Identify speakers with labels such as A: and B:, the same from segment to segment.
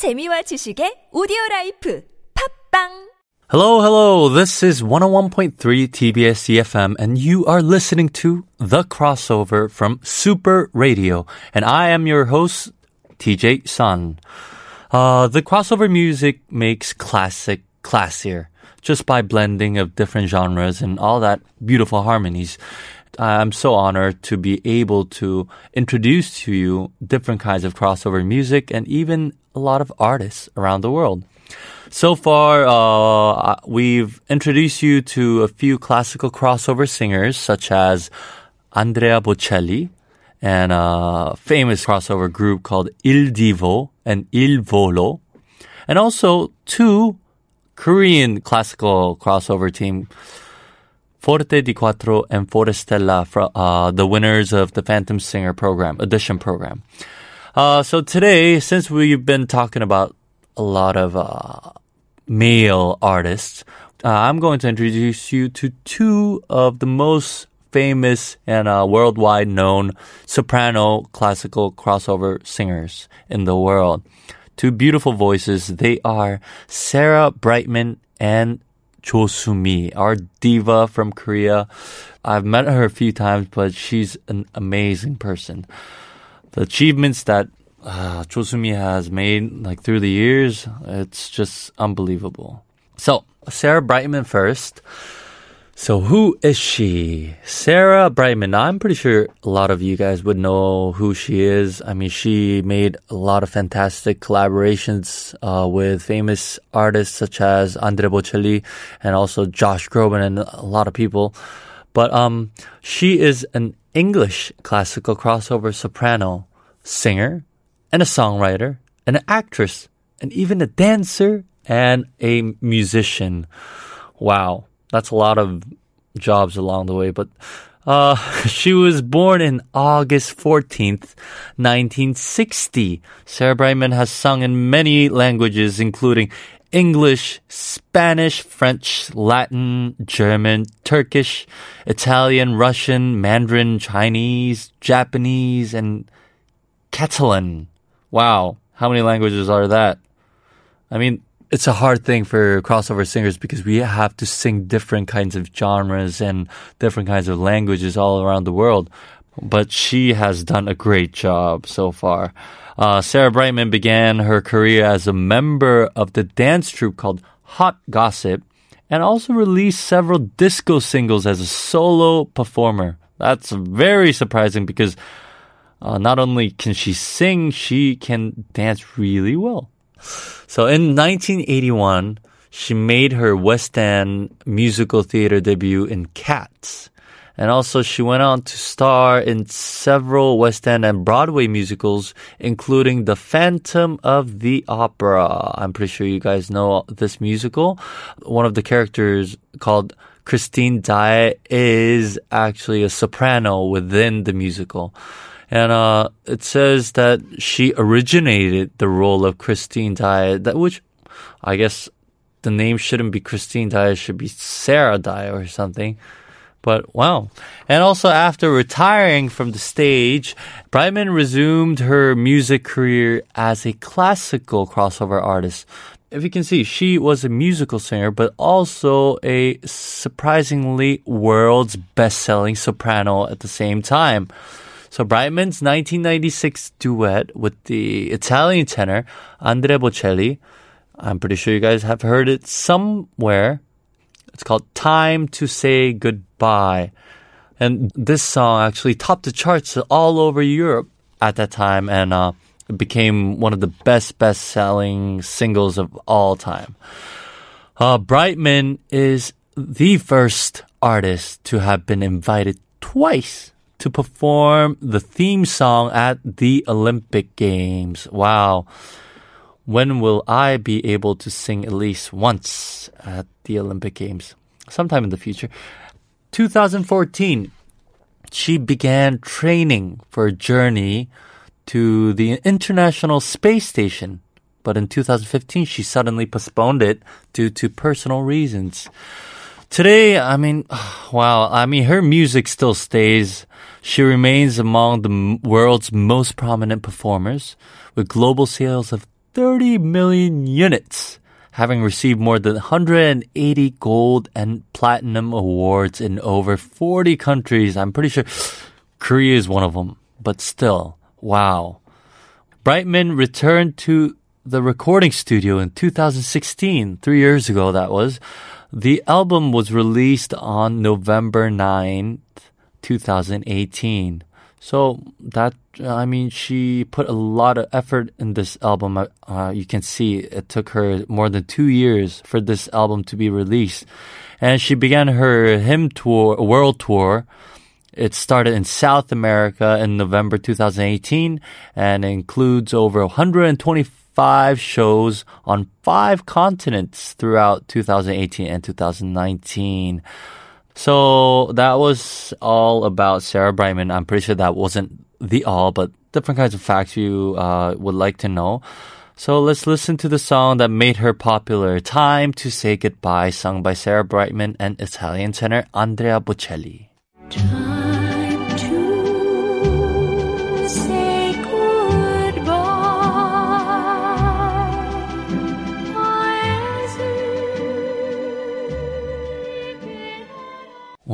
A: 재미와 지식의 오디오 라이프 팝빵
B: Hello, hello. This is 101.3 TBS EFM and you are listening to The Crossover from Super Radio. And I am your host, TJ Sun. Uh, the crossover music makes classic classier just by blending of different genres and all that beautiful harmonies. I'm so honored to be able to introduce to you different kinds of crossover music and even a lot of artists around the world. So far, uh, we've introduced you to a few classical crossover singers such as Andrea Bocelli and a famous crossover group called Il Divo and Il Volo, and also two Korean classical crossover team, Forte di Quattro and Forestella, uh, the winners of the Phantom Singer program, audition program. Uh, so today, since we've been talking about a lot of uh, male artists, uh, I'm going to introduce you to two of the most famous and uh, worldwide known soprano classical crossover singers in the world. Two beautiful voices. They are Sarah Brightman and Cho Sumi, our diva from Korea. I've met her a few times, but she's an amazing person. The achievements that uh, Cho Sumi has made like through the years, it's just unbelievable. So Sarah Brightman first. So who is she? Sarah Brightman. I'm pretty sure a lot of you guys would know who she is. I mean, she made a lot of fantastic collaborations uh, with famous artists such as Andrea Bocelli and also Josh Groban and a lot of people. But um, she is an English classical crossover soprano singer and a songwriter and an actress and even a dancer and a musician. Wow, that's a lot of jobs along the way. But uh, she was born in August 14th, 1960. Sarah Brightman has sung in many languages, including English, Spanish, French, Latin, German, Turkish, Italian, Russian, Mandarin, Chinese, Japanese, and Catalan. Wow, how many languages are that? I mean, it's a hard thing for crossover singers because we have to sing different kinds of genres and different kinds of languages all around the world. But she has done a great job so far. Uh, Sarah Brightman began her career as a member of the dance troupe called Hot Gossip and also released several disco singles as a solo performer. That's very surprising because uh, not only can she sing, she can dance really well. So in 1981, she made her West End musical theater debut in Cats. And also she went on to star in several West End and Broadway musicals, including The Phantom of the Opera. I'm pretty sure you guys know this musical. One of the characters called Christine Daae is actually a soprano within the musical. And uh, it says that she originated the role of Christine Daae, that which I guess the name shouldn't be Christine it should be Sarah Daae or something. But wow. And also after retiring from the stage, Brightman resumed her music career as a classical crossover artist. If you can see, she was a musical singer, but also a surprisingly world's best-selling soprano at the same time. So Brightman's 1996 duet with the Italian tenor Andrea Bocelli. I'm pretty sure you guys have heard it somewhere. It's called Time to Say Goodbye. And this song actually topped the charts all over Europe at that time and uh, it became one of the best best selling singles of all time. Uh, Brightman is the first artist to have been invited twice to perform the theme song at the Olympic Games. Wow. When will I be able to sing at least once at the Olympic Games? Sometime in the future. 2014, she began training for a journey to the International Space Station. But in 2015, she suddenly postponed it due to personal reasons. Today, I mean, wow, I mean, her music still stays she remains among the world's most prominent performers with global sales of 30 million units, having received more than 180 gold and platinum awards in over 40 countries. I'm pretty sure Korea is one of them, but still, wow. Brightman returned to the recording studio in 2016, three years ago that was. The album was released on November 9th, 2018. So that, I mean, she put a lot of effort in this album. Uh, you can see it took her more than two years for this album to be released. And she began her hymn tour, world tour. It started in South America in November 2018 and includes over 125 shows on five continents throughout 2018 and 2019. So that was all about Sarah Brightman. I'm pretty sure that wasn't the all, but different kinds of facts you uh, would like to know. So let's listen to the song that made her popular, Time to Say Goodbye, sung by Sarah Brightman and Italian tenor Andrea Bocelli.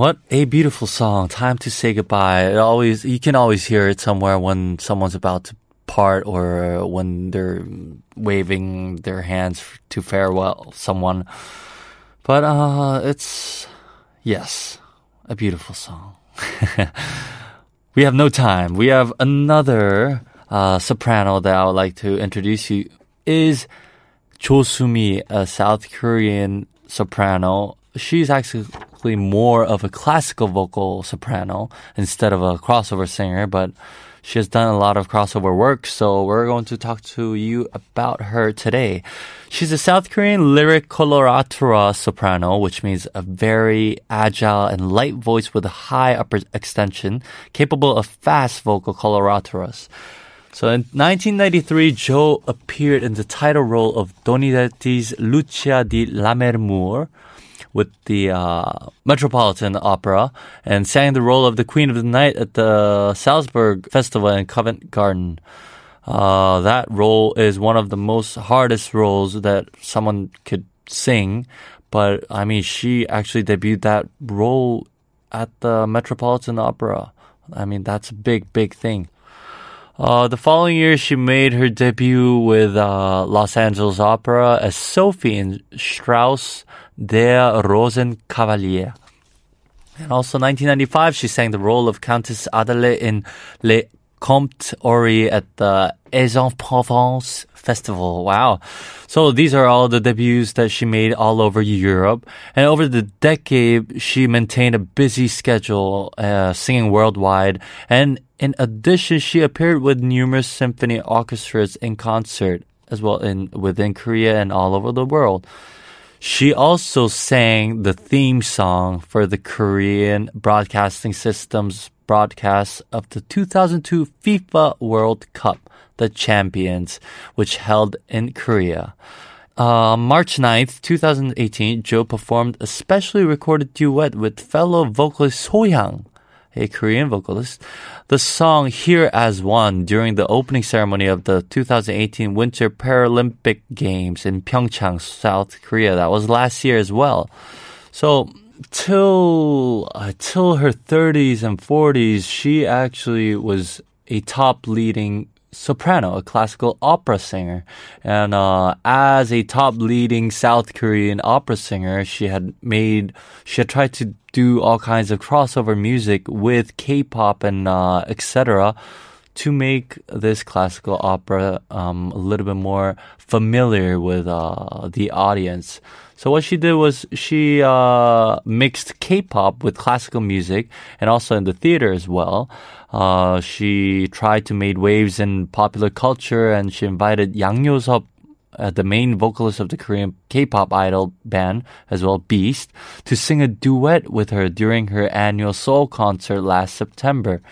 B: What a beautiful song. Time to say goodbye. It always you can always hear it somewhere when someone's about to part or when they're waving their hands to farewell someone. But uh it's yes, a beautiful song. we have no time. We have another uh, soprano that I would like to introduce you is Cho Sumi, a South Korean soprano. She's actually more of a classical vocal soprano instead of a crossover singer, but she has done a lot of crossover work, so we're going to talk to you about her today. She's a South Korean lyric coloratura soprano, which means a very agile and light voice with a high upper extension, capable of fast vocal coloraturas. So in 1993, Jo appeared in the title role of Donizetti's Lucia di Lammermoor with the uh, Metropolitan Opera and sang the role of the Queen of the Night at the Salzburg Festival in Covent Garden. Uh, that role is one of the most hardest roles that someone could sing, but I mean, she actually debuted that role at the Metropolitan Opera. I mean, that's a big, big thing. Uh, the following year, she made her debut with uh, Los Angeles Opera as Sophie in Strauss Der Rosenkavalier. And also 1995, she sang the role of Countess Adele in Le Comte Ory at the Aix-en-Provence Festival. Wow. So these are all the debuts that she made all over Europe. And over the decade, she maintained a busy schedule, uh, singing worldwide. And in addition, she appeared with numerous symphony orchestras in concert as well in within Korea and all over the world. She also sang the theme song for the Korean Broadcasting System's broadcast of the 2002 FIFA World Cup, the Champions, which held in Korea. Uh, March 9th, 2018, Jo performed a specially recorded duet with fellow vocalist So Young, a Korean vocalist, the song Here as One during the opening ceremony of the 2018 Winter Paralympic Games in Pyeongchang, South Korea. That was last year as well. So, till uh, till her 30s and 40s, she actually was a top leading soprano, a classical opera singer. And uh, as a top leading South Korean opera singer, she had made, she had tried to do all kinds of crossover music with K-pop and uh, etc. to make this classical opera um, a little bit more familiar with uh, the audience. So what she did was she uh, mixed K-pop with classical music, and also in the theater as well. Uh, she tried to make waves in popular culture, and she invited Yang Yo-sop, uh, the main vocalist of the Korean K-pop idol band, as well Beast, to sing a duet with her during her annual Seoul concert last September.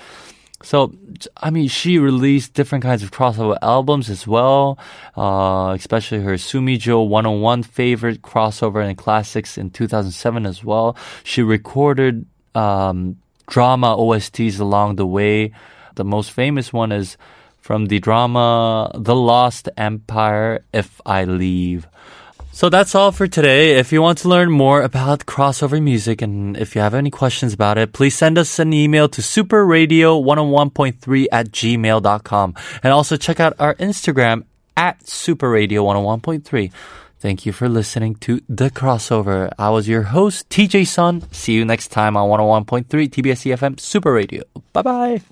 B: So, I mean, she released different kinds of crossover albums as well, uh, especially her Sumijo 101 favorite crossover and classics in 2007 as well. She recorded um, drama OSTs along the way. The most famous one is from the drama The Lost Empire If I Leave. So that's all for today. If you want to learn more about crossover music and if you have any questions about it, please send us an email to superradio101.3 at gmail.com. And also check out our Instagram at superradio101.3. Thank you for listening to The Crossover. I was your host, TJ Sun. See you next time on 101.3 TBS EFM Super Radio. Bye bye.